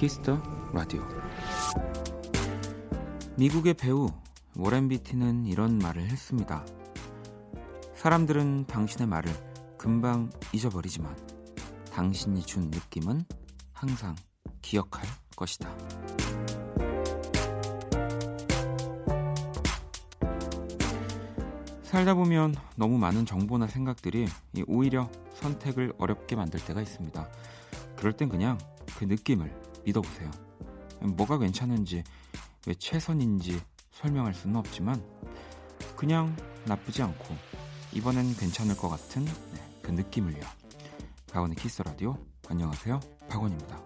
Kiss the Radio. 미국의 배우 워렌 비티는 이런 말을 했습니다. 사람들은 당신의 말을 금방 잊어버리지만 당신이 준 느낌은 항상 기억할 것이다. 살다 보면 너무 많은 정보나 생각들이 오히려 선택을 어렵게 만들 때가 있습니다. 그럴 땐 그냥 그 느낌을 믿어보세요. 뭐가 괜찮은지, 왜 최선인지 설명할 수는 없지만 그냥 나쁘지 않고 이번엔 괜찮을 것 같은 네, 그 느낌을요. 박원의 Kiss the Radio 안녕하세요. 박원입니다.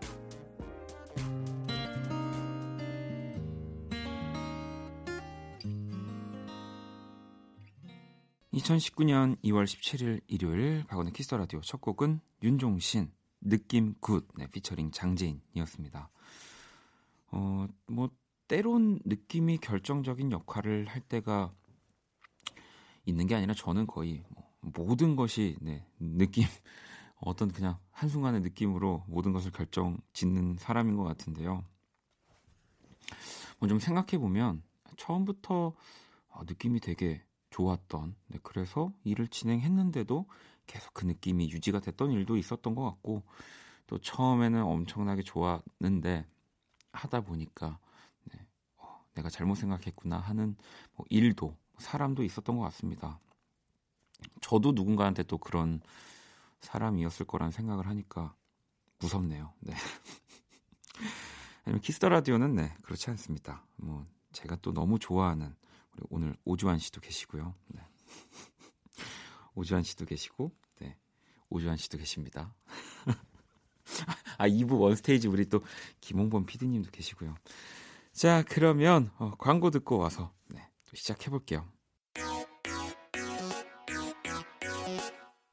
2019년 2월 17일 일요일 박원의 Kiss the Radio 첫 곡은 윤종신 느낌 Good 네, 피처링 장재인이었습니다. 어, 뭐 때론 느낌이 결정적인 역할을 할 때가 있는 게 아니라 저는 거의 뭐 모든 것이 네, 느낌 어떤 그냥 한순간의 느낌으로 모든 것을 결정 짓는 사람인 것 같은데요. 뭐 좀 생각해 보면 처음부터 어, 느낌이 되게 좋았던 네, 그래서 일을 진행했는데도 계속 그 느낌이 유지가 됐던 일도 있었던 것 같고 또 처음에는 엄청나게 좋았는데 하다 보니까 네, 어, 내가 잘못 생각했구나 하는 뭐 일도 사람도 있었던 것 같습니다. 저도 누군가한테 또 그런 사람이었을 거란 생각을 하니까 무섭네요. 네. 아니면 Kiss the Radio는 네 그렇지 않습니다. 뭐 제가 또 너무 좋아하는 우리 오늘 오주환 씨도 계시고요. 네. 오주환 씨도 계시고, 네. 오주환 씨도 계십니다. 아, 2부 One Stage 우리 또 김홍범 PD님도 계시고요. 자, 그러면 어, 광고 듣고 와서 네, 또 시작해 볼게요.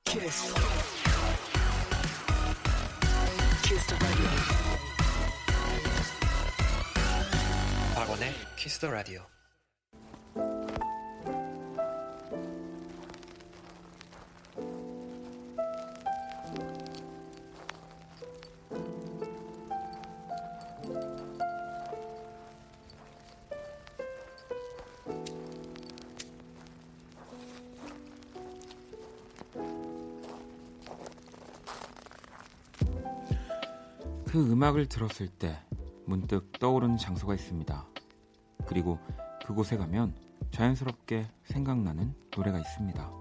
Kiss. Kiss 박원의 키스 더 라디오. 그 음악을 들었을 때 문득 떠오르는 장소가 있습니다. 그리고 그곳에 가면 자연스럽게 생각나는 노래가 있습니다.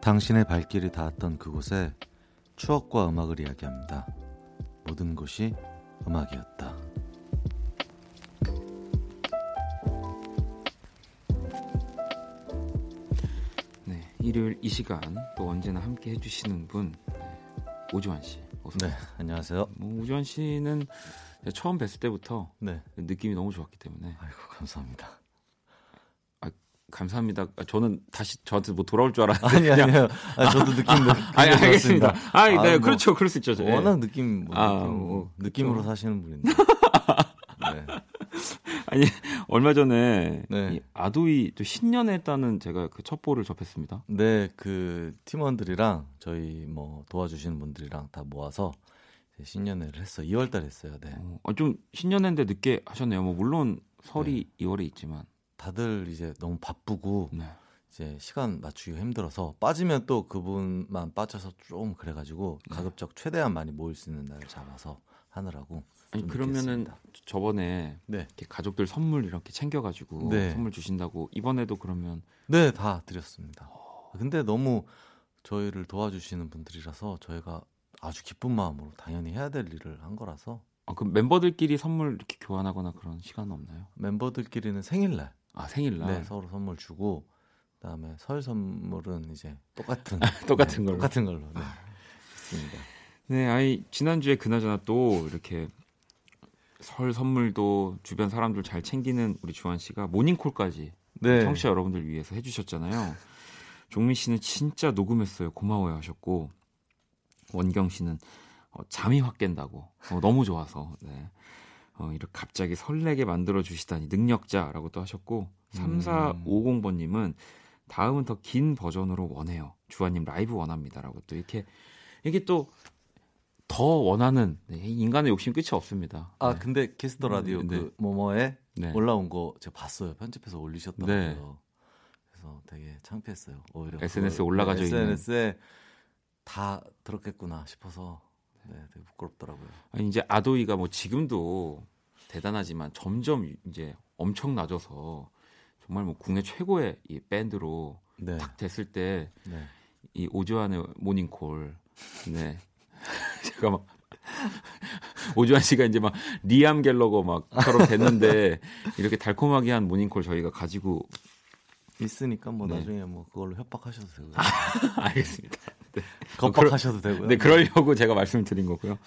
당신의 발길이 닿았던 그곳에 추억과 음악을 이야기합니다. 모든 것이 음악이었다. 네, 일요일 이 시간 또 언제나 함께 해주시는 분 오주환 씨. 어서 네, 안녕하세요. 뭐 우주환 씨는 처음 뵀을 때부터 네. 느낌이 너무 좋았기 때문에. 아이고 감사합니다. 아, 감사합니다. 아, 저는 다시 저한테 뭐 돌아올 줄 알았는데. 아니 아니요. 아, 저도 느낌 아니 알겠습니다. 아, 네, 아, 뭐, 그렇죠. 그럴 수 있죠. 워낙 느낌, 뭐, 아, 느낌 뭐, 느낌으로 그렇죠. 사시는 분인데. 네. 아니 얼마 전에 네. 아도이 또 신년에 했다는 제가 그 첩보를 접했습니다. 네, 그 팀원들이랑 저희 뭐 도와주시는 분들이랑 다 모아서 신년회를 했어요. 2월달 했어요. 네. 어, 좀 신년회인데 늦게 하셨네요. 뭐 물론 설이 네. 2월에 있지만 다들 이제 너무 바쁘고 네. 이제 시간 맞추기가 힘들어서 빠지면 또 그분만 빠져서 좀 그래가지고 네. 가급적 최대한 많이 모일 수 있는 날을 잡아서 하느라고 아니 그러면은 저번에 네. 이렇게 가족들 선물 이렇게 챙겨가지고 네. 선물 주신다고 이번에도 그러면 네 다 드렸습니다. 어... 근데 너무 저희를 도와주시는 분들이라서 저희가 아주 기쁜 마음으로 당연히 해야 될 일을 한 거라서. 아, 그럼 멤버들끼리 선물 이렇게 교환하거나 그런 시간 없나요? 멤버들끼리는 생일날. 아 생일날. 네 서로 선물 주고 그다음에 설 선물은 이제 똑같은 똑같은 네, 걸로 똑같은 걸로. 네. 좋습니다. 네, 아이 지난주에 그나저나 또 이렇게 설 선물도 주변 사람들 잘 챙기는 우리 주한 씨가 모닝콜까지 네. 청취자 여러분들 위해서 해주셨잖아요. 종민 씨는 진짜 녹음했어요. 고마워요 하셨고 원경 씨는 어, 잠이 확 깬다고 어, 너무 좋아서 네. 어, 이렇게 갑자기 설레게 만들어 주시다니 능력자라고 또 하셨고 음. 3450번님은 다음은 더 긴 버전으로 원해요. 주환님 라이브 원합니다라고 또 이렇게 이게 또 더 원하는 네, 인간의 욕심 끝이 없습니다. 아 네. 근데 Kiss the Radio 네. 그 뭐뭐에 네. 올라온 거 제가 봤어요. 편집해서 올리셨더라고요. 네. 그래서 되게 창피했어요. 오히려 SNS에 올라가져 있는 SNS에 다 들었겠구나 싶어서 네, 되게 부끄럽더라고요. 아니, 이제 ADOY가 뭐 지금도 대단하지만 점점 이제 엄청 낮아서 정말 뭐 국내 최고의 이 밴드로 네. 딱 됐을 때이 네. 오주환의 모닝콜 네 제가 막 오주환 씨가 이제 막 리암 갤러거 막처럼 됐는데 이렇게 달콤하게 한 모닝콜 저희가 가지고 있으니까 뭐 네. 나중에 뭐 그걸로 협박하셔도 되고요. 알겠습니다. 네. 겁박하셔도 되고요. 네, 그러려고 제가 말씀드린 거고요.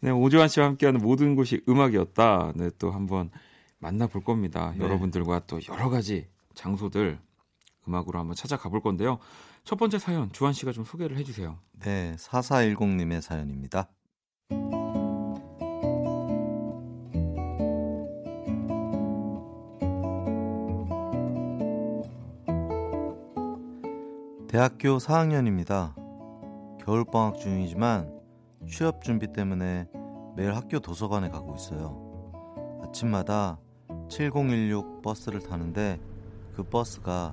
네, 오주환 씨와 함께하는 모든 곳이 음악이었다. 네, 또 한번 만나볼 겁니다. 네. 여러분들과 또 여러 가지 장소들 음악으로 한번 찾아가 볼 건데요. 첫 번째 사연 주한 씨가 좀 소개를 해주세요. 네, 4410님의 사연입니다. 대학교 4학년입니다. 겨울방학 중이지만 취업 준비 때문에 매일 학교 도서관에 가고 있어요. 아침마다 7016 버스를 타는데 그 버스가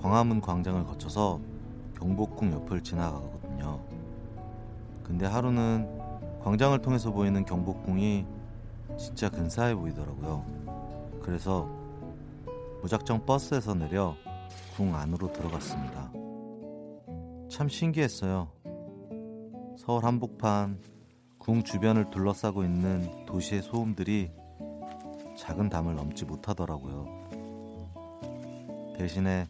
광화문 광장을 거쳐서 경복궁 옆을 지나가거든요. 근데 하루는 광장을 통해서 보이는 경복궁이 진짜 근사해 보이더라고요. 그래서 무작정 버스에서 내려 궁 안으로 들어갔습니다. 참 신기했어요. 서울 한복판 궁 주변을 둘러싸고 있는 도시의 소음들이 작은 담을 넘지 못하더라고요. 대신에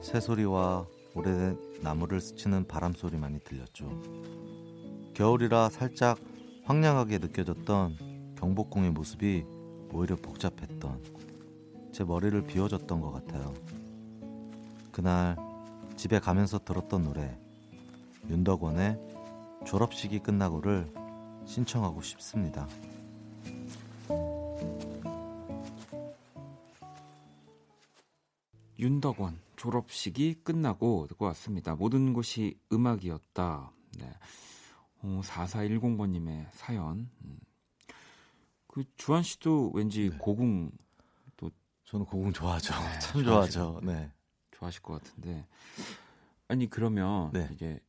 새소리와 오래된 나무를 스치는 바람 소리만이 들렸죠. 겨울이라 살짝 황량하게 느껴졌던 경복궁의 모습이 오히려 복잡했던 제 머리를 비워줬던 것 같아요. 그날 집에 가면서 들었던 노래 윤덕원의 졸업식이 끝나고를 신청하고 싶습니다. 윤덕원 졸업식이 끝나고 듣고 왔습니다. 모든 곳이 음악이었다. 네. 어, 4410번님의 사연. 음. 그 주한 씨도 왠지 네. 고궁 또 저는 고궁 좋아하죠. 네, 참 좋아하죠. 네. 좋아하실 것 같은데 아니 그러면 네. 이제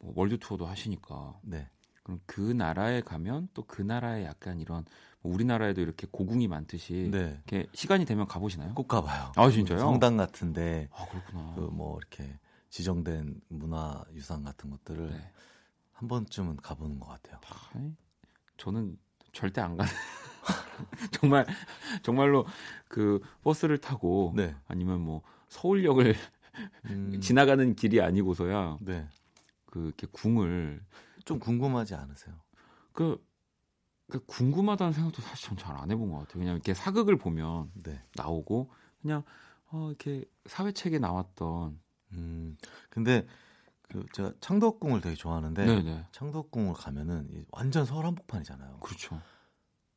뭐 월드 투어도 하시니까 네. 그럼 그 나라에 가면 또 그 나라에 약간 이런 뭐 우리나라에도 이렇게 고궁이 많듯이 네. 이렇게 시간이 되면 가보시나요? 꼭 가봐요. 아 진짜요? 성당 같은데 아 그렇구나. 그 뭐 이렇게 지정된 문화 유산 같은 것들을 네. 한 번쯤은 가보는 것 같아요. 아니, 저는 절대 안 가는. 정말 정말로 그 버스를 타고 네. 아니면 뭐 서울역을 음... 지나가는 길이 아니고서야 네. 그 이렇게 궁을 좀 궁금하지 않으세요? 그, 그 궁금하다는 생각도 사실 전 잘 안 해본 것 같아요. 그냥 이렇게 사극을 보면 네. 나오고 그냥 어 이렇게 사회책에 나왔던. 음 근데 그 제가 창덕궁을 되게 좋아하는데 네네. 창덕궁을 가면은 완전 서울 한복판이잖아요. 그렇죠.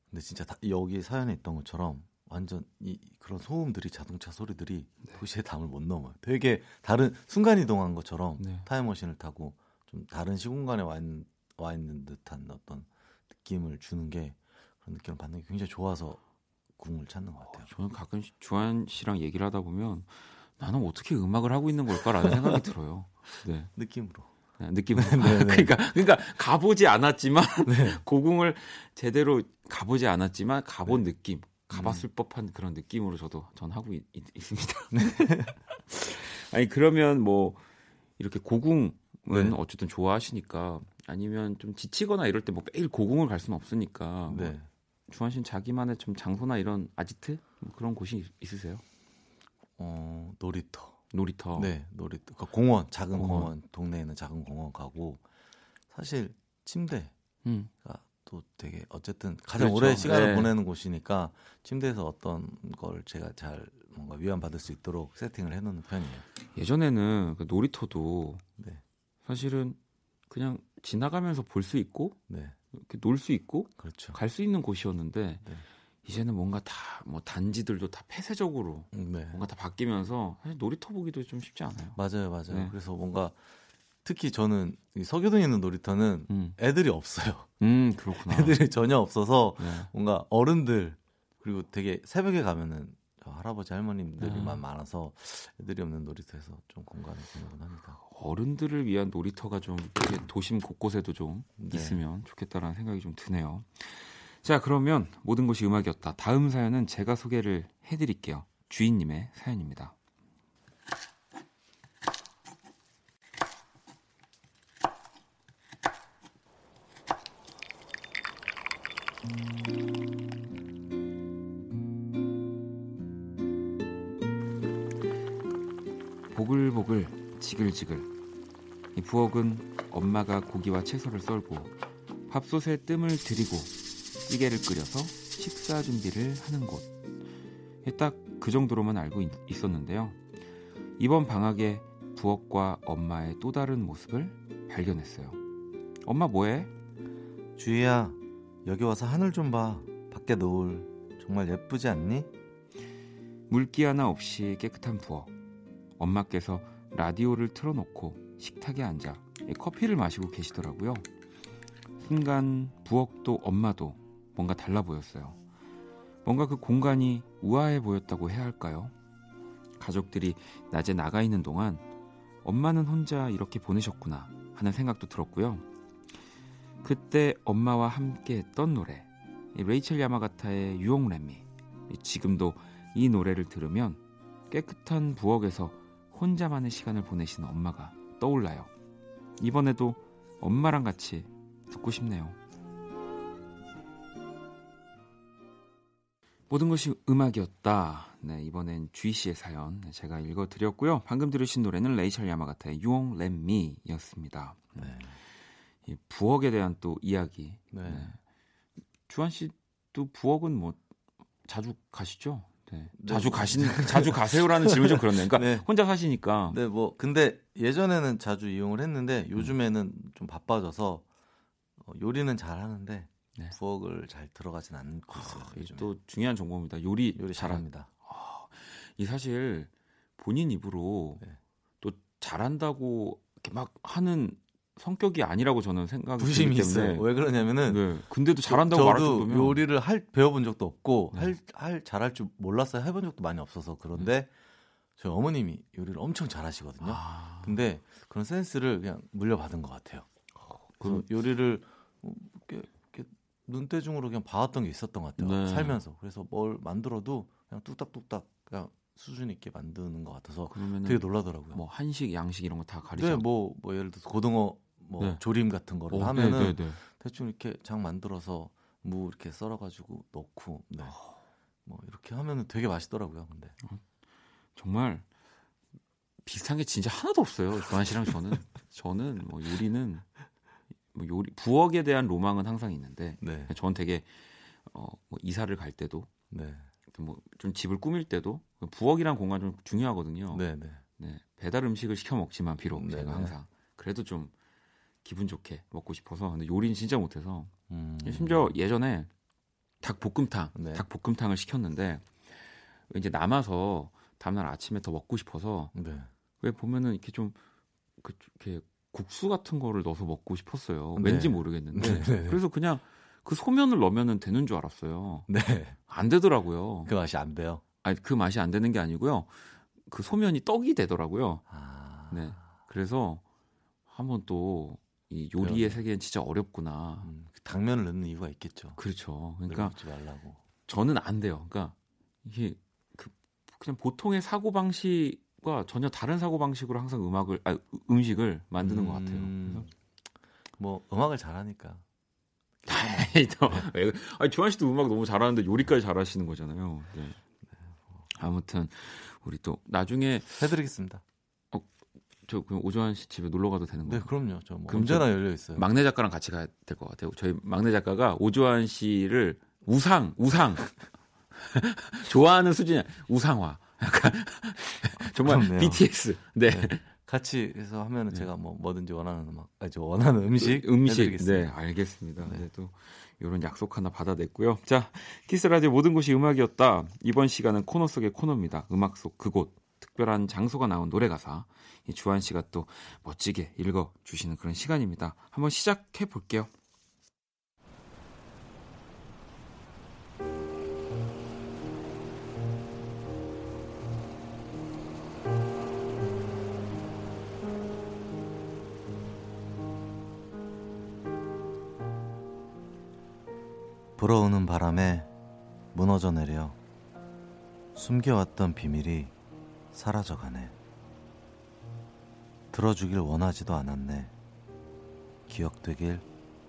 근데 진짜 다, 여기 사연에 있던 것처럼 완전 이 그런 소음들이 자동차 소리들이 네. 도시의 담을 못 넘어요. 되게 다른 순간 이동한 것처럼 네. 타임머신을 타고 좀 다른 시공간에 와 있는, 와 있는 듯한 어떤 느낌을 주는 게 그런 느낌을 받는 게 굉장히 좋아서 궁을 찾는 것 같아요. 저는 가끔 주한 씨랑 얘기를 하다 보면 나는 어떻게 음악을 하고 있는 걸까라는 생각이 들어요. 네. 느낌으로. 네, 느낌으로. 네, 네, 그러니까 그러니까 가보지 않았지만 네. 고궁을 제대로 가보지 않았지만 가본 네. 느낌, 가봤을 음. 법한 그런 느낌으로 저도 전 하고 있, 습니다 아니 그러면 뭐 이렇게 고궁 은 네. 어쨌든 좋아하시니까 아니면 좀 지치거나 이럴 때 뭐 매일 고궁을 갈 수는 없으니까 뭐 네. 뭐 주한 씨는 자기만의 좀 장소나 이런 아지트 뭐 그런 곳이 있으세요? 어 놀이터. 놀이터. 네, 놀이터. 그러니까 공원, 작은 공원. 공원. 동네에 있는 작은 공원 가고 사실 침대가 음. 또 되게 어쨌든 가장 그렇죠. 오래 시간을 네. 보내는 곳이니까 침대에서 어떤 걸 제가 잘 뭔가 위안받을 수 있도록 세팅을 해놓는 편이에요. 예전에는 그 놀이터도 네. 사실은 그냥 지나가면서 볼 수 있고 네. 이렇게 놀수 있고 그렇죠. 갈 수 있는 곳이었는데 네. 이제는 뭔가 다 뭐 단지들도 다 폐쇄적으로 네. 뭔가 다 바뀌면서 사실 놀이터 보기도 좀 쉽지 않아요. 맞아요, 맞아요. 네. 그래서 뭔가 특히 저는 서교동에 있는 놀이터는 음. 애들이 없어요. 음, 그렇구나. 애들이 전혀 없어서 네. 뭔가 어른들 그리고 되게 새벽에 가면은 할아버지 할머님들이만 음. 많아서 애들이 없는 놀이터에서 좀 공간을 보내곤 합니다. 어른들을 위한 놀이터가 좀 도심 곳곳에도 좀 네. 있으면 좋겠다라는 생각이 좀 드네요. 자, 그러면 모든 것이 음악이었다. 다음 사연은 제가 소개를 해드릴게요. 주인님의 사연입니다. 보글보글 지글지글 이 부엌은 엄마가 고기와 채소를 썰고 밥솥에 뜸을 들이고 찌개를 끓여서 식사 준비를 하는 곳. 딱 그 정도로만 알고 있, 었는데요 이번 방학에 부엌과 엄마의 또 다른 모습을 발견했어요. 엄마 뭐해? 주희야, 여기 와서 하늘 좀 봐. 밖에 노을 정말 예쁘지 않니? 물기 하나 없이 깨끗한 부엌. 엄마께서 라디오를 틀어놓고 식탁에 앉아 커피를 마시고 계시더라고요. 순간 부엌도 엄마도 뭔가 달라 보였어요. 뭔가 그 공간이 우아해 보였다고 해야 할까요? 가족들이 낮에 나가 있는 동안 엄마는 혼자 이렇게 보내셨구나 하는 생각도 들었고요. 그때 엄마와 함께 했던 노래 레이첼 야마가타의 유홍래미 지금도 이 노래를 들으면 깨끗한 부엌에서 혼자만의 시간을 보내시는 엄마가 떠올라요. 이번에도 엄마랑 같이 듣고 싶네요. 모든 것이 음악이었다. 네, 이번엔 주희 씨의 사연 네, 제가 읽어드렸고요. 방금 들으신 노래는 레이첼 야마가타의 You Won't Let Me였습니다. 네. 이 부엌에 대한 또 이야기. 네. 네. 주한 씨도 부엌은 뭐 자주 가시죠? 네. 네. 자주 가신 자주 가세요라는 질문 좀 그렇네요. 그러니까 네. 혼자 사시니까. 네, 뭐 근데 예전에는 자주 이용을 했는데 요즘에는 좀 바빠져서 어, 요리는 잘 하는데 네. 부엌을 잘 들어가진 않고 있어요. 아, 또 중요한 정보입니다. 요리 요리 잘합니다. 아, 이 사실 본인 입으로 네. 또 잘한다고 이렇게 막 하는 성격이 아니라고 저는 생각이 부심이 있어요. 왜 그러냐면은 네. 근데도 잘한다고 말할 정도면 요리를 할 배워본 적도 없고 네. 할, 할 잘할 줄 몰랐어요. 해본 적도 많이 없어서 그런데 네. 저희 어머님이 요리를 엄청 잘하시거든요. 아. 근데 그런 센스를 그냥 물려받은 것 같아요. 어, 그래서 요리를 뭐 이렇게, 이렇게 눈대중으로 그냥 봐왔던 게 있었던 것 같아요. 네. 살면서 그래서 뭘 만들어도 그냥 뚝딱뚝딱 그냥 수준 있게 만드는 것 같아서 되게 놀라더라고요. 뭐 한식, 양식 이런 거 다 가리죠. 네, 뭐, 뭐 예를 들어서 고등어 뭐 네. 조림 같은 거를 오, 하면은 네, 네, 네, 대충 이렇게 장 만들어서 무 이렇게 썰어가지고 넣고 네. 뭐 이렇게 하면은 되게 맛있더라고요. 근데 어, 정말 비슷한 게 진짜 하나도 없어요. 조한 씨랑 저는 저는 뭐 요리는 뭐 요리 부엌에 대한 로망은 항상 있는데 네. 저는 되게 어, 뭐 이사를 갈 때도 네. 뭐좀 집을 꾸밀 때도 부엌이란 공간 좀 중요하거든요. 네, 네. 네. 배달 음식을 시켜 먹지만 비록 네, 제가 네. 항상 그래도 좀 기분 좋게 먹고 싶어서 근데 요리는 진짜 못해서 음. 심지어 예전에 닭볶음탕 네. 닭볶음탕을 시켰는데 이제 남아서 다음날 아침에 더 먹고 싶어서 네. 왜 보면은 이렇게 좀 그, 이렇게 국수 같은 거를 넣어서 먹고 싶었어요. 네. 왠지 모르겠는데 네, 네, 네. 그래서 그냥 그 소면을 넣으면 되는 줄 알았어요. 네. 안 되더라고요. 그 맛이 안 돼요? 아니 그 맛이 안 되는 게 아니고요. 그 소면이 떡이 되더라고요. 아... 네. 그래서 한번 또 이 요리의 네. 세계는 진짜 어렵구나. 음, 당면을 넣는 이유가 있겠죠. 그렇죠. 그러니까. 저는 안 돼요. 그러니까 이게 그 그냥 보통의 사고 방식과 전혀 다른 사고 방식으로 항상 음악을 아, 음식을 만드는 음... 것 같아요. 음. 그래서 뭐 음악을 잘하니까 또, 네. 아니, 조한 씨도 음악 너무 잘하는데 요리까지 잘하시는 거잖아요. 네. 아무튼 우리 또 나중에 해드리겠습니다. 어, 저 그럼 오조환 씨 집에 놀러 가도 되는 거예요? 네, 그럼요. 저뭐 언제나 열려 있어요. 막내 작가랑 같이 가야 될 것 같아요. 저희 막내 작가가 오조환 씨를 우상, 우상 좋아하는 수준이 우상화. 약간 정말 그렇네요. BTS. 네. 네. 같이 해서 하면 은 네. 제가 뭐 뭐든지 원하는 음악, 아저 원하는 음식, 음식, 네, 알겠습니다. 네. 네, 또 이런 약속 하나 받아냈고요. 자, 키스 라디오 모든 곳이 음악이었다. 이번 시간은 코너 속의 코너입니다. 음악 속 그곳, 특별한 장소가 나온 노래 가사. 이 주한 씨가 또 멋지게 읽어 주시는 그런 시간입니다. 한번 시작해 볼게요. 불어오는 바람에 무너져 내려 숨겨왔던 비밀이 사라져가네. 들어주길 원하지도 않았네. 기억되길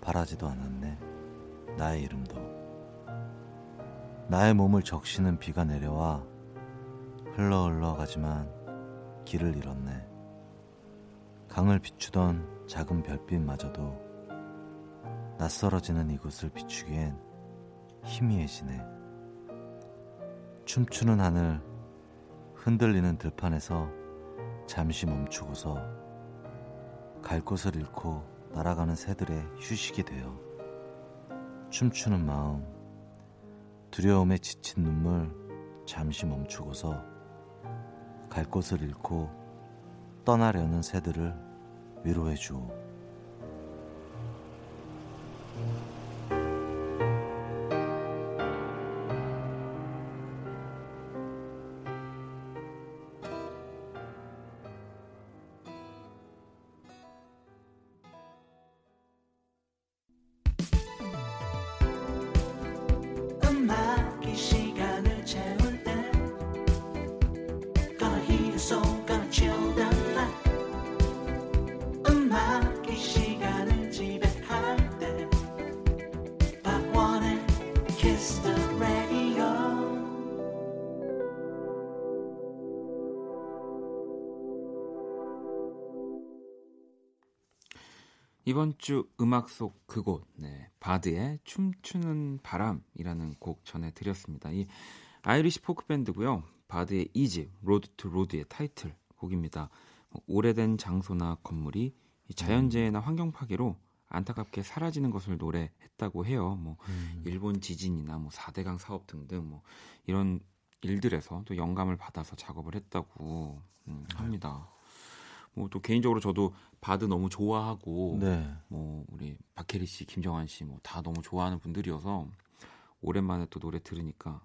바라지도 않았네. 나의 이름도. 나의 몸을 적시는 비가 내려와 흘러 흘러 가지만 길을 잃었네. 강을 비추던 작은 별빛마저도 낯설어지는 이곳을 비추기엔 희미해지네. 춤추는 하늘, 흔들리는 들판에서 잠시 멈추고서 갈 곳을 잃고 날아가는 새들의 휴식이 되어 춤추는 마음, 두려움에 지친 눈물 잠시 멈추고서 갈 곳을 잃고 떠나려는 새들을 위로해 주오. 이번 주 음악 속 그곳, 네, 바드의 춤추는 바람이라는 곡 전해드렸습니다. 이 아이리시 포크 밴드고요. 바드의 이집 Road to Road의 타이틀 곡입니다. 뭐 오래된 장소나 건물이 자연재해나 환경 파괴로 안타깝게 사라지는 것을 노래했다고 해요. 뭐 음. 일본 지진이나 뭐 4대강 사업 등등 뭐 이런 일들에서 또 영감을 받아서 작업을 했다고 음, 합니다. 뭐 또 개인적으로 저도 바드 너무 좋아하고 네. 뭐 우리 박혜리 씨, 김정환 씨 뭐 다 너무 좋아하는 분들이어서 오랜만에 또 노래 들으니까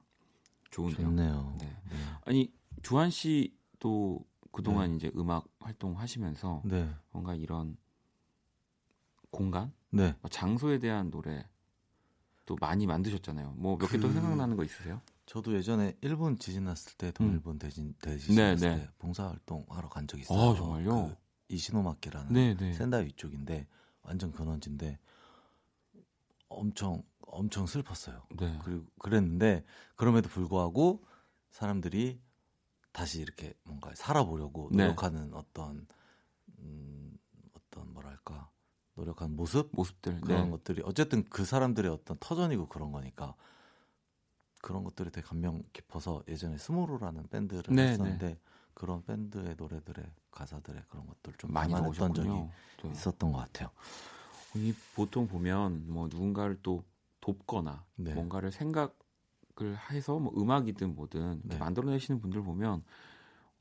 좋은데요. 좋네요. 네. 네. 아니 주한 씨도 그동안 네. 이제 음악 활동하시면서 네. 뭔가 이런 공간, 네. 뭐 장소에 대한 노래 또 많이 만드셨잖아요. 뭐 몇 개또 그... 생각나는 거 있으세요? 저도 예전에 일본 지진 났을 때 동일본 음. 대진 대지진 네, 났을 네. 때 봉사활동 하러 간 적이 있어요. 아, 정말요? 그 이시노마키라는 네, 네. 센다이 위쪽인데 완전 근원지인데 엄청 엄청 슬펐어요. 네. 그리고 그랬는데 그럼에도 불구하고 사람들이 다시 이렇게 뭔가 살아보려고 네. 노력하는 어떤 음, 어떤 뭐랄까 노력한 모습 모습들 그런 네. 것들이 어쨌든 그 사람들의 어떤 터전이고 그런 거니까 그런 것들이 되게 감명 깊어서 예전에 스몰오라는 밴드를 네, 했었는데 네. 그런 밴드의 노래들의 가사들의 그런 것들 좀 많이 담았던 적이 또. 있었던 것 같아요. 이 보통 보면 뭐 누군가를 또 돕거나 네. 뭔가를 생각을 해서 뭐 음악이든 뭐든 네. 만들어내시는 분들 보면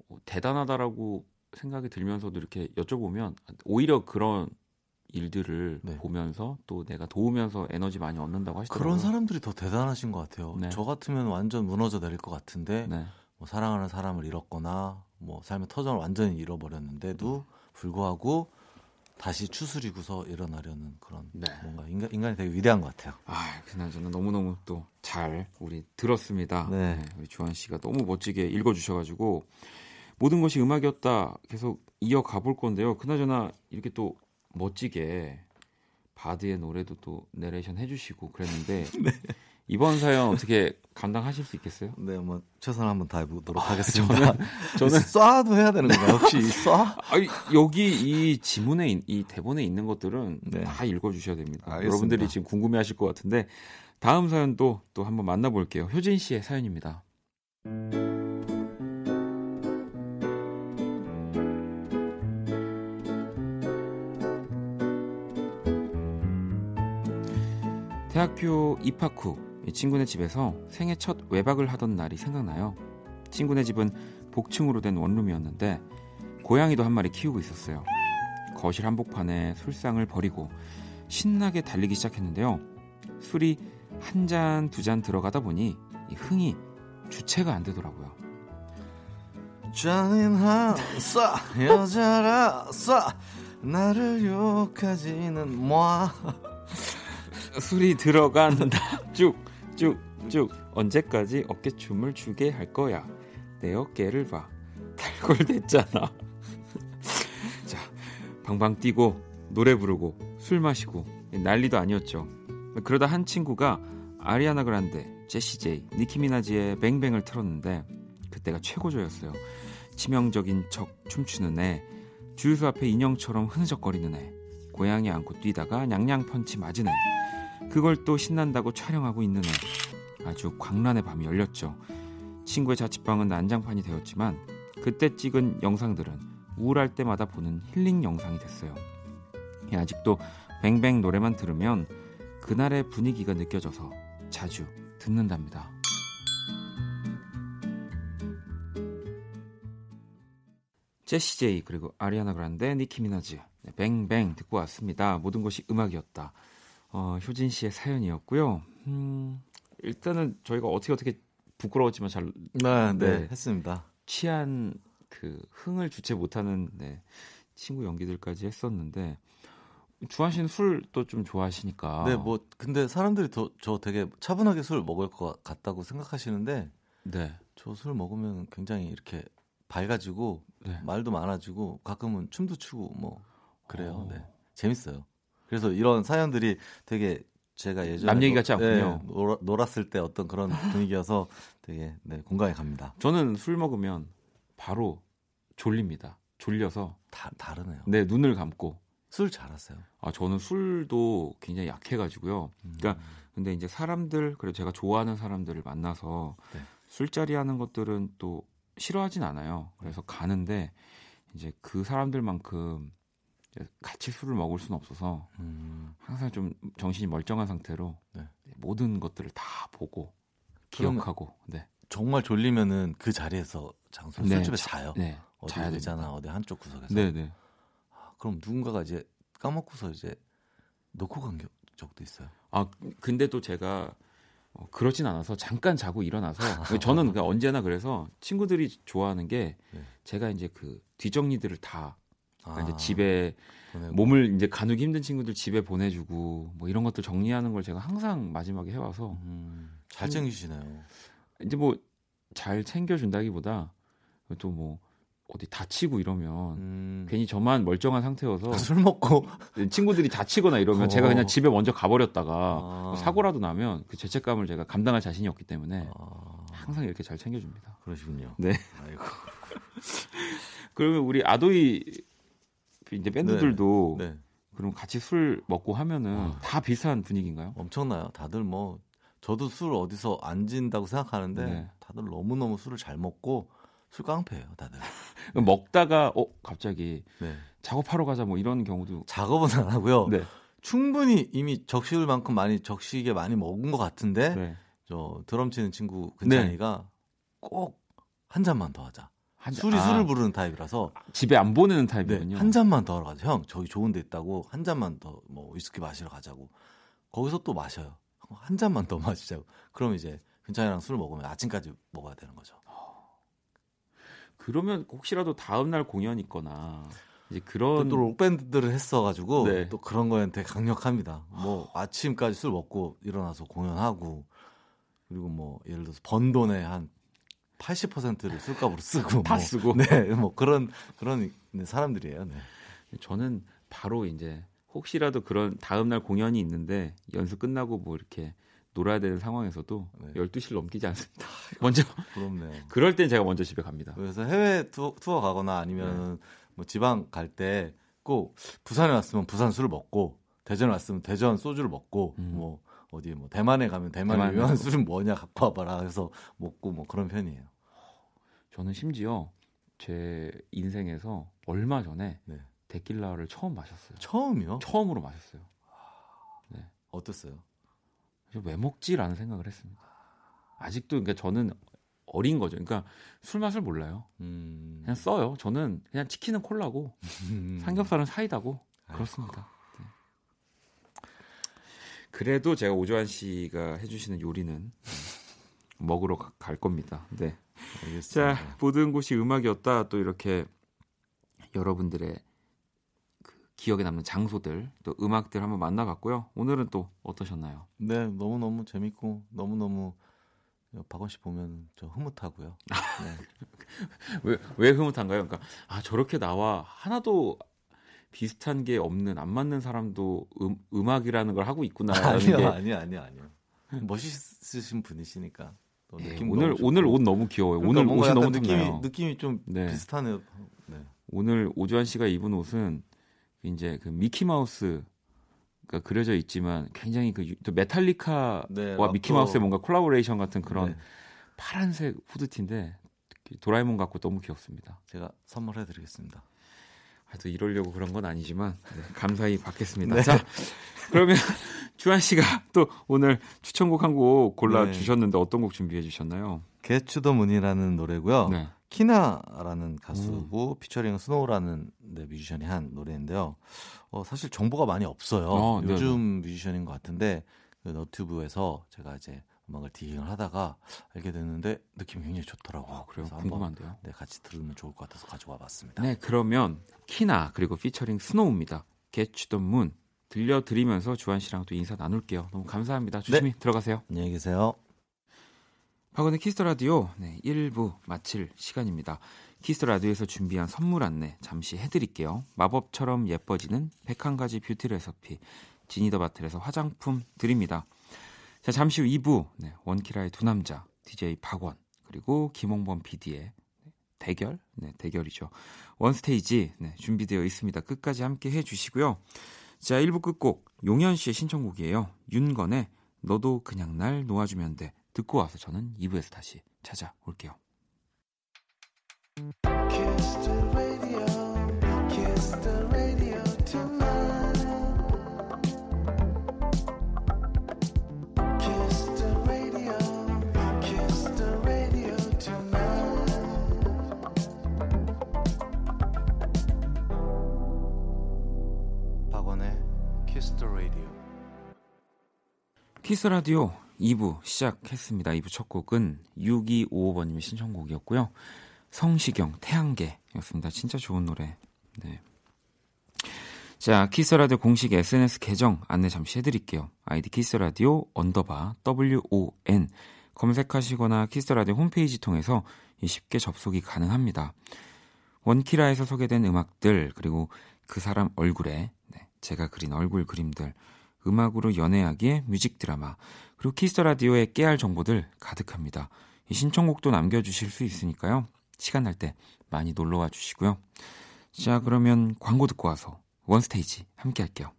어, 대단하다라고 생각이 들면서도 이렇게 여쭤보면 오히려 그런 일들을 네. 보면서 또 내가 도우면서 에너지 많이 얻는다고 하시더라고요. 그런 사람들이 더 대단하신 것 같아요. 네. 저 같으면 완전 무너져 내릴 것 같은데 네. 뭐 사랑하는 사람을 잃었거나 뭐 삶의 터전을 완전히 잃어버렸는데도 불구하고 다시 추스리고서 일어나려는 그런 네. 뭔가 인간, 인간이 되게 위대한 것 같아요. 아, 그나저나 너무너무 또 잘 우리 들었습니다. 네. 네. 우리 주한 씨가 너무 멋지게 읽어주셔가지고 모든 것이 음악이었다 계속 이어가 볼 건데요. 그나저나 이렇게 또 멋지게 바드의 노래도 또 내레이션 해주시고 그랬는데 네. 이번 사연 어떻게 감당하실 수 있겠어요? 네, 뭐 최선 한번 다해보도록 아, 하겠습니다. 저는, 저는 쏴도 해야 되는 건가요? 혹시 쏴? 아니, 여기 이 지문에 이 대본에 있는 것들은 네. 다 읽어주셔야 됩니다. 알겠습니다. 여러분들이 지금 궁금해하실 것 같은데 다음 사연도 또 한번 만나볼게요. 효진 씨의 사연입니다. 대학교 입학 후 친구네 집에서 생애 첫 외박을 하던 날이 생각나요. 친구네 집은 복층으로 된 원룸이었는데 고양이도 한 마리 키우고 있었어요. 거실 한복판에 술상을 버리고 신나게 달리기 시작했는데요. 술이 한 잔, 두 잔 들어가다 보니 흥이 주체가 안 되더라고요. 잔인한싸 여자라싸 나를 욕하지는 뭐 술이 들어간다. 쭉쭉 쭉. 언제까지 어깨춤을 추게 할 거야? 내 어깨를 봐. 달골됐잖아. 자 방방 뛰고 노래 부르고 술 마시고. 난리도 아니었죠. 그러다 한 친구가 아리아나 그란데 제시 제이 니키미나지의 뱅뱅을 틀었는데 그때가 최고조였어요. 치명적인 척 춤추는 애 주유소 앞에 인형처럼 흐느적거리는 애 고양이 안고 뛰다가 냥냥 펀치 맞은 애 그걸 또 신난다고 촬영하고 있는 애 아주 광란의 밤이 열렸죠. 친구의 자취방은 난장판이 되었지만 그때 찍은 영상들은 우울할 때마다 보는 힐링 영상이 됐어요. 예, 아직도 뱅뱅 노래만 들으면 그날의 분위기가 느껴져서 자주 듣는답니다. 제시 제이 그리고 아리아나 그란데 니키 미나즈. 네, 뱅뱅 듣고 왔습니다. 모든 것이 음악이었다. 어, 효진 씨의 사연이었고요. 음, 일단은 저희가 어떻게 어떻게 부끄러웠지만 잘 네, 네, 네 했습니다. 취한 그 흥을 주체 못하는 네, 친구 연기들까지 했었는데 주한 씨는 술 또 좀 좋아하시니까. 네, 뭐 근데 사람들이 더, 저 되게 차분하게 술 먹을 것 같다고 생각하시는데, 네, 저 술 먹으면 굉장히 이렇게 밝아지고 네. 말도 많아지고 가끔은 춤도 추고 뭐 그래요. 오. 네. 재밌어요. 그래서 이런 사연들이 되게 제가 예전에 남 얘기 같지 않군요. 네, 놀, 놀았을 때 어떤 그런 분위기여서 되게 네, 공감이 갑니다. 저는 술 먹으면 바로 졸립니다. 졸려서 다 다르네요. 네, 눈을 감고 술 잘하세요? 아, 저는 술도 굉장히 약해 가지고요. 음. 그러니까 근데 이제 사람들 그리고 제가 좋아하는 사람들을 만나서 네. 술자리 하는 것들은 또 싫어하진 않아요. 그래서 가는데 이제 그 사람들만큼 같이 술을 먹을 수는 없어서 음. 항상 좀 정신이 멀쩡한 상태로 네. 모든 것들을 다 보고 기억하고 네. 정말 졸리면은 그 자리에서 장소 네. 술집에 자요. 네. 어디 자야 되잖아. 어디 한쪽 구석에서. 네, 네. 아, 그럼 누군가가 이제 까먹고서 이제 놓고 간 적도 있어요. 아 근데 또 제가 어, 그러진 않아서 잠깐 자고 일어나서 저는 그러니까 언제나 그래서 친구들이 좋아하는 게 네. 제가 이제 그 뒷정리들을 다 그러니까 아, 이제 집에 보내고. 몸을 이제 가누기 힘든 친구들 집에 보내주고 뭐 이런 것들 정리하는 걸 제가 항상 마지막에 해와서 음, 잘 챙기시네요. 이제 뭐 잘 챙겨준다기보다 또 뭐 어디 다치고 이러면 음. 괜히 저만 멀쩡한 상태여서 아, 술 먹고 친구들이 다치거나 이러면 어. 제가 그냥 집에 먼저 가버렸다가 아. 뭐 사고라도 나면 그 죄책감을 제가 감당할 자신이 없기 때문에 아. 항상 이렇게 잘 챙겨줍니다. 그러시군요. 네. 아이고. 그러면 우리 아도이 이제 밴드들도 네. 네. 그럼 같이 술 먹고 하면은 아. 다 비슷한 분위기인가요? 엄청나요. 다들 뭐 저도 술 어디서 안 진다고 생각하는데 네. 다들 너무 너무 술을 잘 먹고 술 깡패예요, 다들. 먹다가 어 갑자기 네. 작업하러 가자 뭐 이런 경우도 작업은 안 하고요. 네. 충분히 이미 적식을 만큼 많이 적식에 많이 먹은 것 같은데 네. 저 드럼 치는 친구 근찬이가 네. 꼭한 잔만 더 하자. 한, 술이 아, 술을 부르는 타입이라서 집에 안 보내는 타입이군요. 네, 한 잔만 더 하러 가자. 형 저기 좋은 데 있다고 한 잔만 더 뭐 위스키 마시러 가자고. 거기서 또 마셔요. 한 잔만 더 마시자고. 그럼 이제 근찬이랑 술 먹으면 아침까지 먹어야 되는 거죠. 그러면 혹시라도 다음 날 공연 있거나 이제 그런 또 록밴드들을 했어가지고 네. 또 그런 거에는 되게 강력합니다. 뭐 아침까지 술 먹고 일어나서 공연하고 그리고 뭐 예를 들어서 번 돈의 한 80%를 술값으로 쓰고 다 뭐, 쓰고 네, 뭐 그런 그런 사람들이에요. 네. 저는 바로 이제 혹시라도 그런 다음 날 공연이 있는데 연습 끝나고 뭐 이렇게 놀아야 되는 상황에서도 네. 12시를 넘기지 않습니다. 먼저 부럽네요. 그럴 땐 제가 먼저 집에 갑니다. 그래서 해외 투어, 투어 가거나 아니면 네. 뭐 지방 갈 때 꼭 부산에 왔으면 부산 술을 먹고 대전에 왔으면 대전 소주를 먹고 음. 뭐 어디 뭐 대만에 가면 대만의 대만 유명한 술은 뭐냐 갖고 와봐라 해서 먹고 뭐 그런 편이에요. 저는 심지어 제 인생에서 얼마 전에 네. 데킬라를 처음 마셨어요. 처음이요? 처음으로 마셨어요. 네. 어땠어요? 왜 먹지라는 생각을 했습니다. 아직도 그러니까 저는 어린 거죠. 그러니까 술 맛을 몰라요. 음. 그냥 써요. 저는 그냥 치킨은 콜라고 음. 삼겹살은 사이다고 그렇습니다. 네. 그래도 제가 오조환 씨가 해주시는 요리는 먹으러 가, 갈 겁니다. 네. 알겠습니다. 자, 모든 곳이 음악이었다. 또 이렇게 여러분들의 그 기억에 남는 장소들, 또 음악들 한번 만나봤고요. 오늘은 또 어떠셨나요? 네, 너무 너무 재밌고 너무 너무 박원 씨 보면 저 흐뭇하고요. 네. 왜, 왜 흐뭇한가요? 그러니까 아 저렇게 나와 하나도 비슷한 게 없는 안 맞는 사람도 음, 음악이라는 걸 하고 있구나. 아니요, 게... 아니요, 아니요, 아니요. 멋있으신 분이시니까. 네, 오늘 오늘 옷 너무 귀여워요. 그러니까 오늘 옷이 너무 느낌이 탐나요. 느낌이 좀 네. 비슷하네요. 네. 오늘 오주환 씨가 입은 옷은 이제 그 미키 마우스 가 그려져 있지만 굉장히 그 메탈리카와 네, 미키 마우스의 뭔가 콜라보레이션 같은 그런 네. 파란색 후드티인데 도라에몽 같고 너무 귀엽습니다. 제가 선물해 드리겠습니다. 하여튼 이러려고 그런 건 아니지만 네, 감사히 받겠습니다. 네. 자, 그러면 주한 씨가 또 오늘 추천곡 한 곡 골라 네. 주셨는데 어떤 곡 준비해 주셨나요? Get You The Moon이라는 노래고요. 네. 키나라는 가수고 음. 피처링 스노우라는 네, 뮤지션이 한 노래인데요. 어, 사실 정보가 많이 없어요. 어, 요즘 뮤지션인 것 같은데 그 너튜브에서 제가 이제 음악을 digging을 하다가 알게 됐는데 느낌이 굉장히 좋더라고요. 어, 그래요? 궁금한데요. 네, 같이 들으면 좋을 것 같아서 가져와 봤습니다. 네, 그러면 키나 그리고 피처링 스노우입니다. Get the Moon 들려드리면서 주한 씨랑 또 인사 나눌게요. 너무 감사합니다. 조심히 네. 들어가세요. 안녕히 계세요. 박원의 키스 더 라디오 네, 1부 마칠 시간입니다. 키스 더 라디오에서 준비한 선물 안내 잠시 해드릴게요. 마법처럼 예뻐지는 101가지 뷰티 레서피 지니더 바틀에서 화장품 드립니다. 자 잠시 후 2부 네, 원키라의 두 남자 DJ 박원 그리고 김홍범 PD의 대결 네, 대결이죠. 원스테이지 네, 준비되어 있습니다. 끝까지 함께 해주시고요. 자 1부 끝곡 용현 씨의 신청곡이에요. 윤건의 너도 그냥 날 놓아주면 돼. 듣고 와서 저는 2부에서 다시 찾아올게요. 키스 라디오 2부 시작했습니다. 2부 첫 곡은 6255번님의 신청곡이었고요. 성시경, 태양계였습니다. 진짜 좋은 노래. 네. 자, 키스라디오 공식 SNS 계정 안내 잠시 해드릴게요. 아이디 키스라디오 언더바 WON 검색하시거나 키스라디오 홈페이지 통해서 쉽게 접속이 가능합니다. 원키라에서 소개된 음악들 그리고 그 사람 얼굴에 네, 제가 그린 얼굴 그림들 음악으로 연애하기에 뮤직 드라마 그리고 키스 더 라디오에 깨알 정보들 가득합니다. 신청곡도 남겨주실 수 있으니까요. 시간 날 때 많이 놀러 와 주시고요. 자 그러면 광고 듣고 와서 원스테이지 함께 할게요.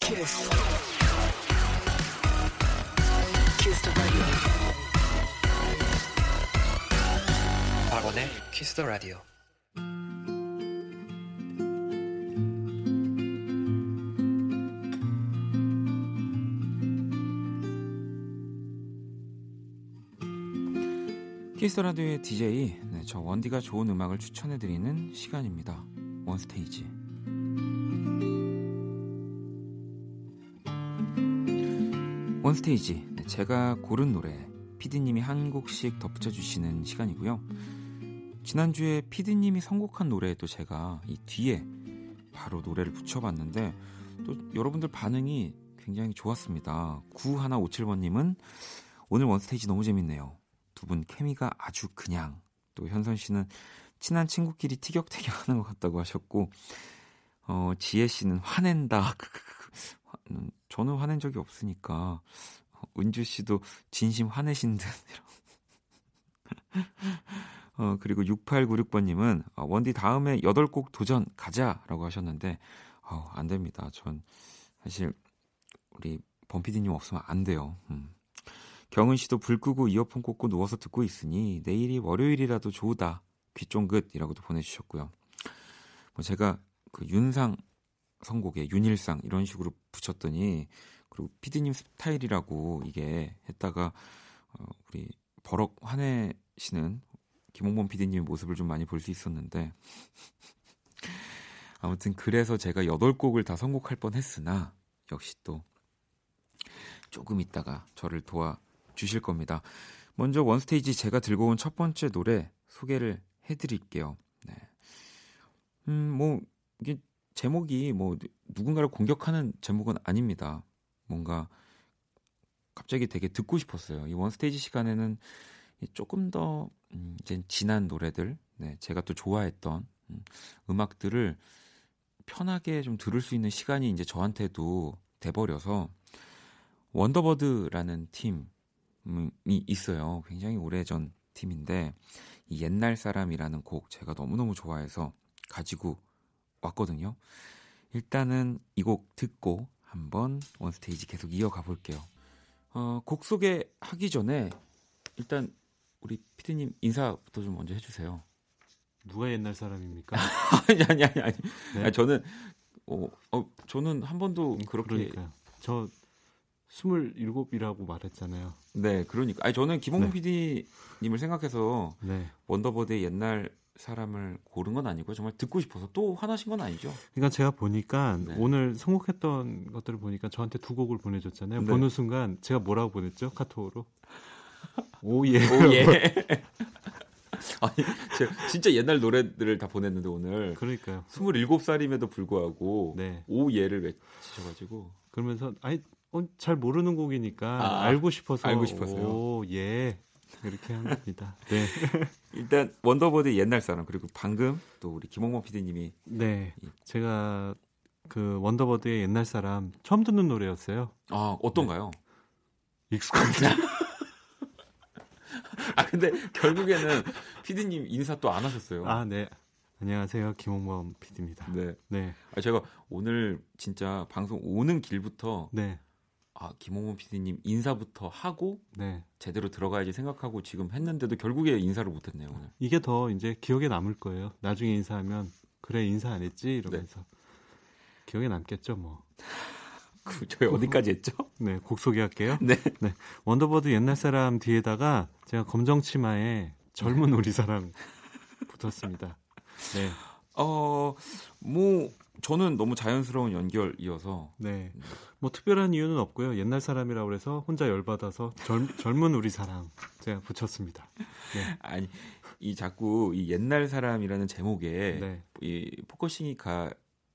키스. 키스 더 라디오 키스 라디오의 DJ 네, 저 원디가 좋은 음악을 추천해 드리는 시간입니다. 원스테이지. 원스테이지 네, 제가 고른 노래 피디님이 한 곡씩 덧붙여 주시는 시간이고요. 지난주에 피디님이 선곡한 노래에도 제가 이 뒤에 바로 노래를 붙여봤는데 또 여러분들 반응이 굉장히 좋았습니다. 9157번님은 오늘 원스테이지 너무 재밌네요. 두 분 케미가 아주 그냥 또 현선 씨는 친한 친구끼리 티격태격 하는 것 같다고 하셨고 어 지혜 씨는 화낸다 음, 저는 화낸 적이 없으니까 은주 씨도 진심 화내신 듯 어, 그리고 6896번님은 어, 원디 다음에 8곡 도전 가자라고 하셨는데 어, 안 됩니다. 전 사실 우리 범피디님 없으면 안 돼요. 음. 경은 씨도 불 끄고 이어폰 꽂고 누워서 듣고 있으니 내일이 월요일이라도 좋다. 귀 쫑긋이라고도 보내주셨고요. 뭐 제가 그 윤상 선곡에 윤일상 이런 식으로 붙였더니 그리고 피디님 스타일이라고 이게 했다가 어, 우리 버럭 화내시는 김홍범 피디님의 모습을 좀 많이 볼 수 있었는데 아무튼 그래서 제가 8곡을 다 선곡할 뻔했으나 역시 또 조금 있다가 저를 도와 주실 겁니다. 먼저 원스테이지 제가 들고 온 첫 번째 노래 소개를 해드릴게요. 네. 음, 뭐 이게 제목이 뭐 누군가를 공격하는 제목은 아닙니다. 뭔가 갑자기 되게 듣고 싶었어요. 이 원스테이지 시간에는 조금 더 음, 이제 진한 노래들, 네, 제가 또 좋아했던 음, 음악들을 편하게 좀 들을 수 있는 시간이 이제 저한테도 돼버려서 원더버드라는 팀 이 있어요. 굉장히 오래전 팀인데 이 옛날 사람이라는 곡 제가 너무너무 좋아해서 가지고 왔거든요. 일단은 이 곡 듣고 한번 원스테이지 계속 이어가 볼게요. 어, 곡 소개하기 전에 일단 우리 피디님 인사부터 좀 먼저 해주세요. 누가 옛날 사람입니까? 아니 아니 아니 아니. 네? 아니 저는 어, 어 저는 한 번도 음, 그렇게 그러니까요. 저 스물일곱이라고 말했잖아요. 네, 그러니까. 아니 저는 김홍범 네. PD님을 생각해서 네. 원더버드의 옛날 사람을 고른 건 아니고 정말 듣고 싶어서 또 화나신 건 아니죠. 그러니까 제가 보니까 네. 오늘 선곡했던 것들을 보니까 저한테 두 곡을 보내줬잖아요. 네. 보는 순간 제가 뭐라고 보냈죠? 카톡으로. Oh yeah. Oh yeah. 아니, 제가 진짜 옛날 노래들을 다 보냈는데 오늘. 그러니까요. 27살임에도 불구하고 네. oh yeah를 외치셔가지고. 그러면서 아니 어, 잘 모르는 곡이니까 아, 알고 싶어서 알고 싶어서요. 오, 예. 이렇게 한 겁니다. 네. 일단 원더버드 옛날 사람 그리고 방금 또 우리 김홍범 PD님이 네. 제가 그 원더버드의 옛날 사람 처음 듣는 노래였어요. 아, 어떤가요? 네. 익숙합니다. 아 근데 결국에는 피디님 인사 또 안 하셨어요. 아 네. 안녕하세요 김홍범 PD입니다. 네. 네. 아 제가 오늘 진짜 방송 오는 길부터 네. 아 김홍범 PD님 인사부터 하고 네. 제대로 들어가야지 생각하고 지금 했는데도 결국에 인사를 못했네요 오늘. 이게 더 이제 기억에 남을 거예요. 나중에 인사하면 그래 인사 안 했지 이러면서 네. 기억에 남겠죠 뭐. 그 저희 어디까지 했죠? 네, 곡 소개할게요. 네. 네. 원더버드 옛날 사람 뒤에다가 제가 검정 치마에 젊은 우리 사랑 붙었습니다. 네. 어, 뭐 저는 너무 자연스러운 연결이어서 네. 뭐 특별한 이유는 없고요. 옛날 사람이라고 그래서 혼자 열받아서 젊, 젊은 우리 사랑 제가 붙였습니다. 네. 아니 이 자꾸 이 옛날 사람이라는 제목에 네. 이 focusing이 가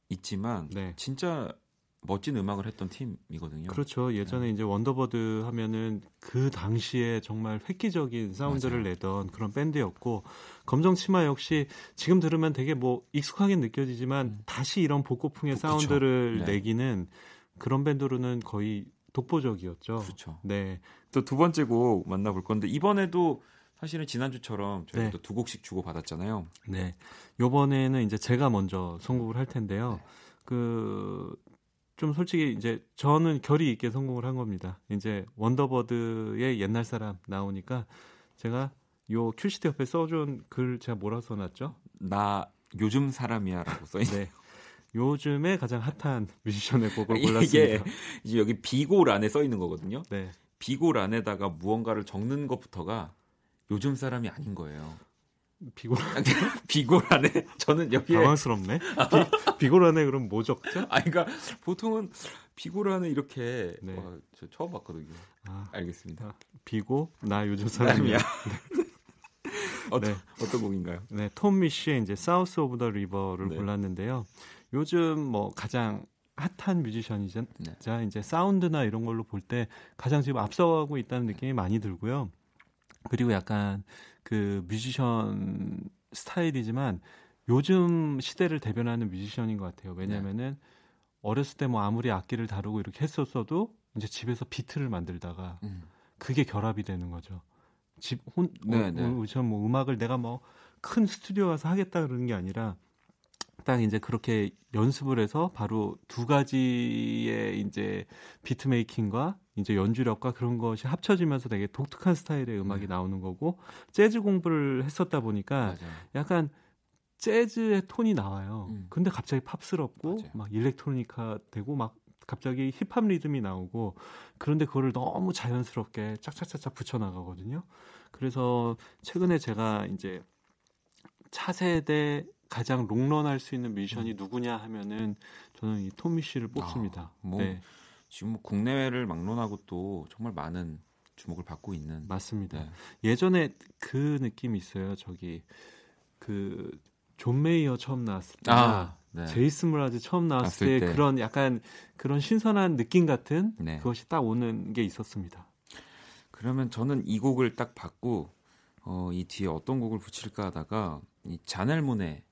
있지만 네. 진짜 멋진 음악을 했던 팀이거든요. 그렇죠. 예전에 네. 이제 원더버드 하면은 그 당시에 정말 획기적인 사운드를 맞아요. 내던 그런 밴드였고 검정 치마 역시 지금 들으면 되게 뭐 익숙하게 느껴지지만 음. 다시 이런 복고풍의 사운드를 네. 내기는 그런 밴드로는 거의 독보적이었죠. 그렇죠. 네. 또 두 번째 곡 만나볼 건데 이번에도 사실은 지난주처럼 저희가 네. 두 곡씩 주고 받았잖아요. 네. 요번에는 이제 제가 먼저 선곡을 할 텐데요. 네. 그 좀 솔직히 이제 저는 결이 있게 성공을 한 겁니다. 이제 원더버드의 옛날 사람 나오니까 제가 요 큐시트 옆에 써준 글 제가 뭐라 써놨죠? 나 요즘 사람이야라고 써있네 네. 요즘에 가장 핫한 뮤지션의 곡을 골랐습니다. 이게 여기 비고란에 써 있는 거거든요. 네. 비고란에다가 무언가를 적는 것부터가 요즘 사람이 아닌 거예요. 비고 비고란에. 저는 여기에 당황스럽네. 비, 고란에 그럼 뭐 적죠? 아, 그러니까 보통은 비고란에 이렇게 네. 와, 저 처음 봤거든요. 아, 알겠습니다. 아, 비고 나 요즘 사람이야. 네. 어떤, 네. 어떤 곡인가요? 네, 톰 미쉬의 이제 South of the River를 네. 골랐는데요. 요즘 뭐 가장 핫한 뮤지션이자 네. 이제 사운드나 이런 걸로 볼 때 가장 지금 앞서가고 있다는 느낌이 많이 들고요. 그리고 약간 그 뮤지션 스타일이지만 요즘 시대를 대변하는 뮤지션인 것 같아요. 왜냐면은 네. 어렸을 때 뭐 아무리 악기를 다루고 이렇게 했었어도 이제 집에서 비트를 만들다가 음. 그게 결합이 되는 거죠. 집 혼 네, 어, 네. 어, 뭐 음악을 내가 뭐 큰 스튜디오 가서 하겠다 그러는 게 아니라 딱 이제 그렇게 연습을 해서 바로 두 가지의 이제 비트 메이킹과 이제 연주력과 그런 것이 합쳐지면서 되게 독특한 스타일의 음악이 네. 나오는 거고 재즈 공부를 했었다 보니까 맞아요. 약간 재즈의 톤이 나와요. 음. 근데 갑자기 팝스럽고 맞아요. 막 일렉트로니카 되고 막 갑자기 힙합 리듬이 나오고 그런데 그거를 너무 자연스럽게 짝짝짝짝 붙여 나가거든요. 그래서 최근에 제가 이제 차세대 가장 롱런할 수 있는 뮤지션이 음. 누구냐 하면은 저는 이 토미 씨를 뽑습니다. 아, 뭐 네. 지금 뭐 국내외를 막론하고 또 정말 많은 주목을 받고 있는 맞습니다. 네. 예전에 그 느낌이 있어요. 저기 그 존 메이어 처음 나왔을 때, 아, 네. 제이슨 므라즈 처음 나왔을 때, 때, 그런 약간 그런 신선한 느낌 같은 네. 그것이 딱 오는 게 있었습니다. 그러면 저는 이 곡을 딱 받고 어, 이 뒤에 어떤 곡을 붙일까 하다가 이 자넬 모네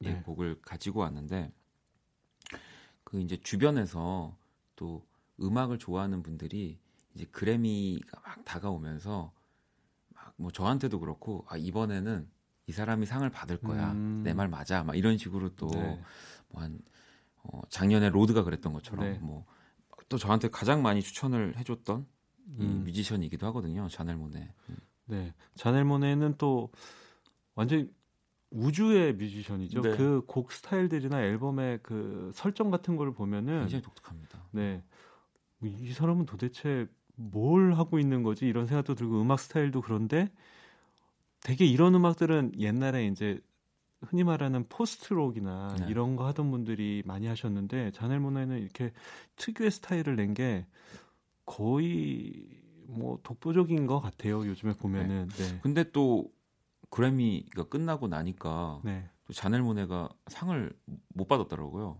네. 곡을 가지고 왔는데 그 이제 주변에서 또 음악을 좋아하는 분들이 이제 그래미가 막 다가오면서 막 뭐 저한테도 그렇고 아 이번에는 이 사람이 상을 받을 거야 음. 내말 맞아 막 이런 식으로 또 네. 뭐한 어, 작년에 로드가 그랬던 것처럼 네. 뭐또 저한테 가장 많이 추천을 해줬던 이 음. 뮤지션이기도 하거든요 자넬 모네. 음. 네, 자넬 모네는 또 완전 우주의 뮤지션이죠. 네. 그곡 스타일들이나 앨범의 그 설정 같은 걸 보면은 굉장히 독특합니다. 네, 이 사람은 도대체 뭘 하고 있는 거지 이런 생각도 들고 음악 스타일도 그런데 되게 이런 음악들은 옛날에 이제 흔히 말하는 포스트록이나 네. 이런 거 하던 분들이 많이 하셨는데 자넬 모네는 이렇게 특유의 스타일을 낸 게 거의 뭐 독보적인 것 같아요. 요즘에 보면은. 네. 네. 근데 또 그래미가 끝나고 나니까 네. 또 자넬 모네가 상을 못 받았더라고요.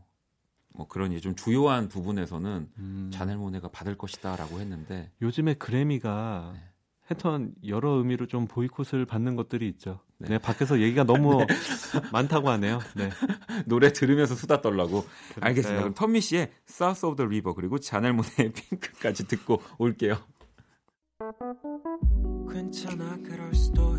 뭐 그런 좀 주요한 부분에서는 음. 자넬 모네가 받을 것이다라고 했는데 요즘에 그래미가 네. 해턴 여러 의미로 좀 보이콧을 받는 것들이 있죠. 네, 네 밖에서 얘기가 너무 네. 많다고 하네요. 네. 노래 들으면서 수다 떨라고. 그러니까요. 알겠습니다. 그럼 턴미 씨의 South of the River 그리고 자넬 모네의 핑크까지 듣고 올게요. 괜찮아 그럴 수도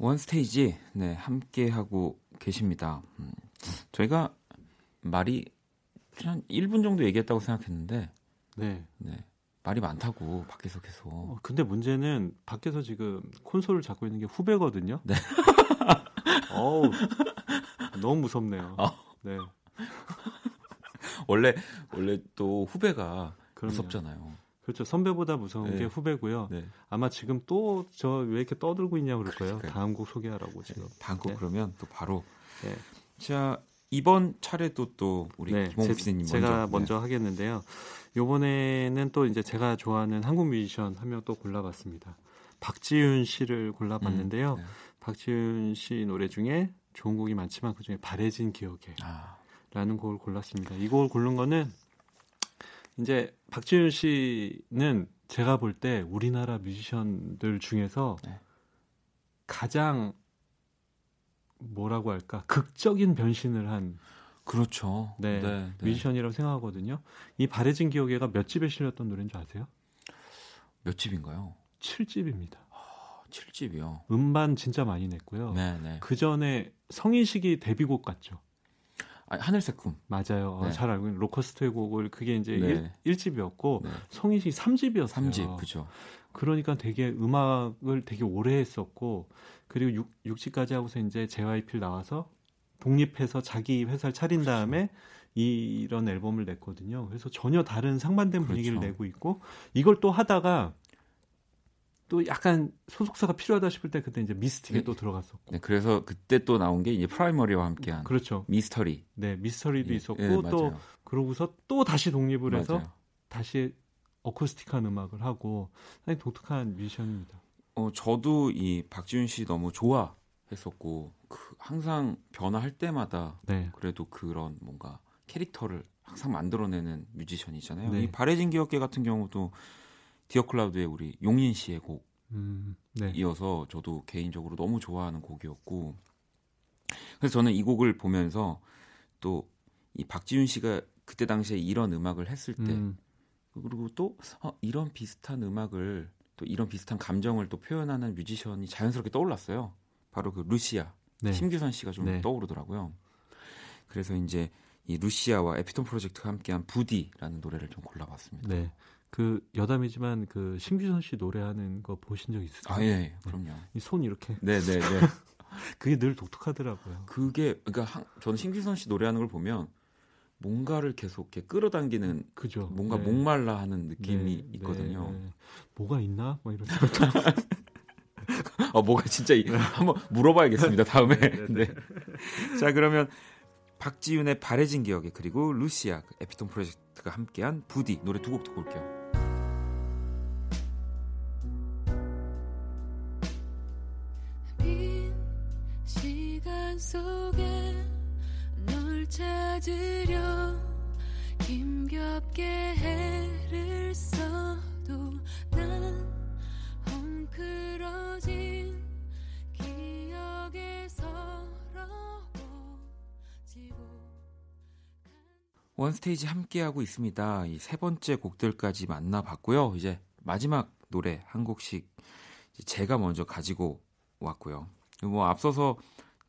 원 스테이지 네 함께 하고 계십니다. 음, 저희가 말이 한 1분 정도 얘기했다고 생각했는데 네. 네. 말이 많다고 밖에서 계속. 어, 근데 문제는 밖에서 지금 콘솔을 잡고 있는 게 후배거든요. 네. 어우, 너무 무섭네요. 어. 네. 원래 원래 또 후배가 그럼요. 무섭잖아요. 그렇죠. 선배보다 무서운 네. 게 후배고요. 네. 아마 지금 또 저 왜 이렇게 떠들고 있냐고 그럴 거예요. 그러니까요. 다음 곡 소개하라고 지금. 네. 다음 곡 네. 그러면 또 바로. 네. 자 이번 차례도 또 우리 네, 김홍 PD님 먼저 제가 먼저 네. 하겠는데요. 요번에는 또 이제 제가 좋아하는 한국 뮤지션 한 명 또 골라봤습니다. 박지윤 씨를 골라봤는데요. 음, 네. 박지윤 씨 노래 중에 좋은 곡이 많지만 그 중에 바래진 기억에 아. 라는 곡을 골랐습니다. 이 곡을 고른 거는 이제 박지윤 씨는 제가 볼 때 우리나라 뮤지션들 중에서 네. 가장 뭐라고 할까 극적인 변신을 한 그렇죠. 네, 네, 네. 뮤지션이라고 생각하거든요. 이 바래진 기억에가 몇 집에 실렸던 노래인 줄 아세요? 몇 집인가요? 7집입니다. 아, 7집이요. 음반 진짜 많이 냈고요. 네, 네. 그 전에 성인식이 데뷔곡 같죠. 아, 하늘색 꿈. 맞아요. 네. 잘 알고 있는 로커스트의 곡을 그게 이제 네. 1, 1집이었고 네. 성인식이 3집이었어요. 3집, 그죠. 그러니까 되게 음악을 되게 오래 했었고 그리고 6, 6집까지 하고서 이제 JYP를 나와서 독립해서 자기 회사를 차린 그렇죠. 다음에 이런 앨범을 냈거든요. 그래서 전혀 다른 상반된 분위기를 그렇죠. 내고 있고 이걸 또 하다가 또 약간 소속사가 필요하다 싶을 때 그때 이제 미스틱에 네. 또 들어갔었고. 네, 그래서 그때 또 나온 게 이제 프라이머리와 함께한 그렇죠. 미스터리. 네, 미스터리도 예, 있었고 예, 또 그러고서 또 다시 독립을 맞아요. 해서 다시 어쿠스틱한 음악을 하고 상당히 독특한 뮤지션입니다. 어, 저도 이 박지윤 씨 너무 좋아했었고 그 항상 변화할 때마다 네. 그래도 그런 뭔가 캐릭터를 항상 만들어내는 뮤지션이잖아요. 네. 이 바래진 기억에 같은 경우도 디어 클라우드의 우리 용린 씨의 곡 음, 네. 이어서 저도 개인적으로 너무 좋아하는 곡이었고 그래서 저는 이 곡을 보면서 또 이 박지윤 씨가 그때 당시에 이런 음악을 했을 때 음. 그리고 또 어, 이런 비슷한 음악을 또 이런 비슷한 감정을 또 표현하는 뮤지션이 자연스럽게 떠올랐어요. 바로 그 루시아 네. 심규선 씨가 좀 네. 떠오르더라고요. 그래서 이제 이 루시아와 에피톤 프로젝트가 함께한 부디라는 노래를 좀 골라봤습니다. 네. 그 여담이지만 그 심규선 씨 노래하는 거 보신 적 있으세요? 아, 예, 예. 그럼요. 네. 이손 이렇게. 네, 네, 네. 그게 늘 독특하더라고요. 그게 그러니까 한, 저는 심규선 씨 노래하는 걸 보면 뭔가를 계속 이렇게 끌어당기는 그죠. 뭔가 네. 목말라 하는 느낌이 네, 있거든요. 네, 뭐가 있나? 뭐 이런 생각. 어, 뭐가 진짜 한번 물어봐야겠습니다. 다음에. 네. 자, 그러면 박지윤의 바래진 기억에 그리고 루시아 그 에피톤 프로젝트가 함께한 부디 노래 두 곡 듣고 올게요. 찾으려 힘겹게 해를 써도 난 헝클어진 기억에 서러워지고 원스테이지 함께하고 있습니다. 이 세 번째 곡들까지 만나봤고요. 이제 마지막 노래 한 곡씩 제가 먼저 가지고 왔고요. 뭐 앞서서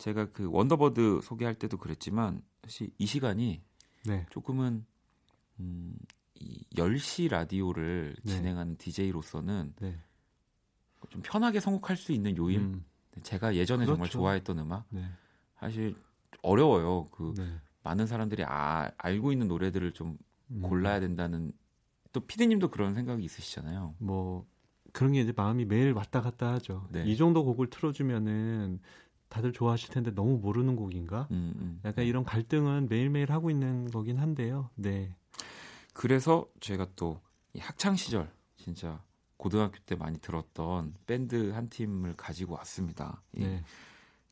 제가 그 원더버드 소개할 때도 그랬지만 사실 이 시간이 네. 조금은 음, 이 10시 라디오를 네. 진행하는 DJ로서는 네. 좀 편하게 선곡할 수 있는 요인. 음. 제가 예전에 그렇죠. 정말 좋아했던 음악. 네. 사실 어려워요. 그 네. 많은 사람들이 아, 알고 있는 노래들을 좀 음. 골라야 된다는 또 피디님도 그런 생각이 있으시잖아요. 뭐 그런 게 이제 마음이 매일 왔다 갔다 하죠. 네. 이 정도 곡을 틀어주면은 다들 좋아하실 텐데 너무 모르는 곡인가? 음, 음. 약간 이런 갈등은 매일매일 하고 있는 거긴 한데요. 네. 그래서 제가 또 학창 시절 진짜 고등학교 때 많이 들었던 밴드 한 팀을 가지고 왔습니다. 네.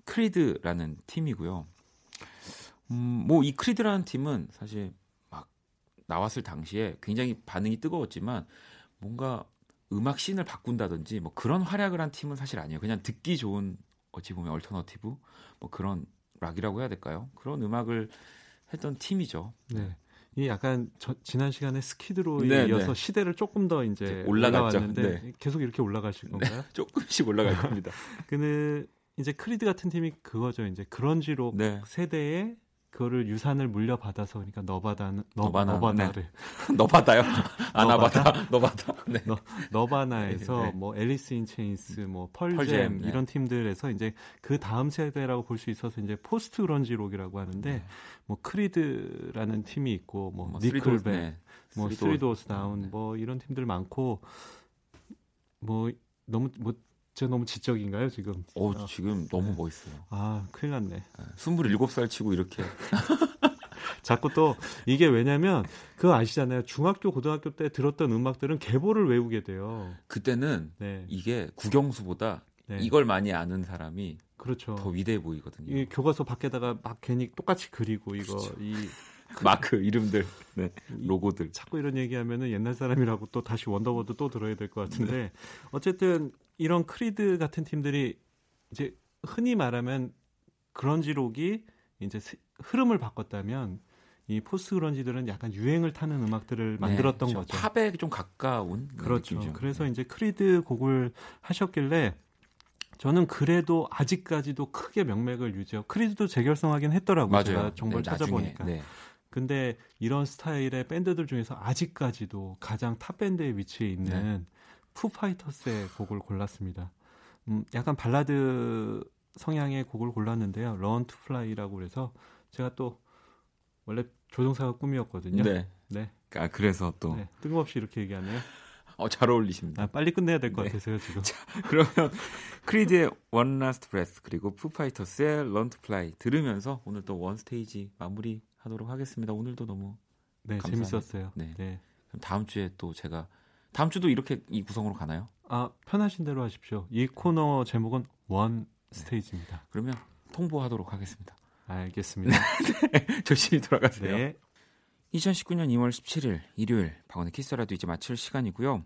크리드라는 팀이고요. 음, 뭐 이 크리드라는 팀은 사실 막 나왔을 당시에 굉장히 반응이 뜨거웠지만 뭔가 음악 씬을 바꾼다든지 뭐 그런 활약을 한 팀은 사실 아니에요. 그냥 듣기 좋은 어찌 보면 alternative 뭐 그런 락이라고 해야 될까요? 그런 음악을 했던 팀이죠. 네. 이 약간 저, 지난 시간에 스키드로에 네, 이어서 네. 시대를 조금 더 이제 올라갔는데 네. 계속 이렇게 올라가실 네, 건가요? 조금씩 올라갈 겁니다. 근데 이제 크리드 같은 팀이 그거죠. 이제 grunge로 네. 세대에 그거를 유산을 물려받아서 그러니까 너바다는 너 바나, 너바나를 네. 너바다요 아나바다 너바다 네. 너, 너바나에서 네, 네. 뭐 앨리스 인 체인스 뭐 펄잼, 펄잼 네. 이런 팀들에서 이제 그 다음 세대라고 볼 수 있어서 이제 post grunge 록이라고 하는데 네. 뭐 크리드라는 팀이 있고 뭐, 뭐 니클백 네. 뭐 쓰리 도어스 다운 뭐 이런 팀들 많고 뭐 너무 뭐 제가 너무 지적인가요, 지금? 어, 아. 지금 너무 멋있어요. 아, 큰일 났네. 27살 치고 이렇게. 자꾸 또 이게 왜냐면 그거 아시잖아요. 중학교, 고등학교 때 들었던 음악들은 계보를 외우게 돼요. 그때는 네. 이게 국영수보다 네. 이걸 많이 아는 사람이 그렇죠. 더 위대해 보이거든요. 이 교과서 밖에다가 막 괜히 똑같이 그리고 이거 그렇죠. 이 마크 이름들, 네, 로고들. 자꾸 이런 얘기하면은 옛날 사람이라고 또 다시 원더워드 또 들어야 될 것 같은데 네. 어쨌든 이런 크리드 같은 팀들이 이제 흔히 말하면 grunge록이 이제 흐름을 바꿨다면 이 post grunge들은 약간 유행을 타는 음악들을 네, 만들었던 네, 거죠. 팝에 좀 가까운 그렇죠. 느낌이죠. 그래서 네. 이제 크리드 곡을 하셨길래 저는 그래도 아직까지도 크게 명맥을 유지하고 크리드도 재결성하긴 했더라고요. 맞아요. 제가 정보를 네, 찾아보니까. 네. 근데 이런 스타일의 밴드들 중에서 아직까지도 가장 탑 밴드에 위치해 있는 네. 푸파이터스의 곡을 골랐습니다. 음, 약간 발라드 성향의 곡을 골랐는데요. Learn to Fly라고 그래서 제가 또 원래 조종사가 꿈이었거든요. 네. 네. 아 그래서 또 네, 뜬금없이 이렇게 얘기하네요. 어, 잘 어울리십니다. 아, 빨리 끝내야 될것 네. 같아서요, 지금. 자, 그러면 크리드의 One Last Breath 그리고 푸파이터스의 to Fly 들으면서 오늘 또 원 스테이지 마무리 하도록 하겠습니다. 오늘도 너무 네, 감사합니다. 재밌었어요. 네. 네. 그럼 다음 주에 또 제가 다음 주도 이렇게 이 구성으로 가나요? 아 편하신 대로 하십시오. 이 코너 제목은 원 스테이지입니다. 그러면 통보하도록 하겠습니다. 알겠습니다. 네, 조심히 돌아가세요. 네. 2019년 2월 17일 일요일 박원의 키스 라디오 이제 마칠 시간이고요.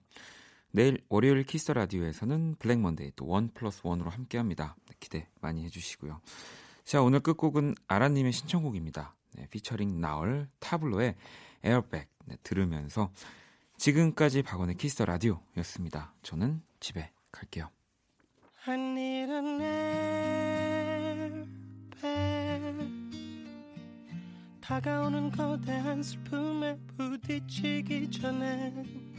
내일 월요일 키스 라디오에서는 블랙 먼데이 또 원 플러스 원으로 함께합니다. 네, 기대 많이 해주시고요. 자 오늘 끝곡은 아라님의 신청곡입니다. 네, 피처링 나얼 타블로의 에어백 네, 들으면서 지금까지 박원의 키스 더 라디오였습니다. 저는 집에 갈게요. 다가오는 거대한 슬픔에 부딪히기 전에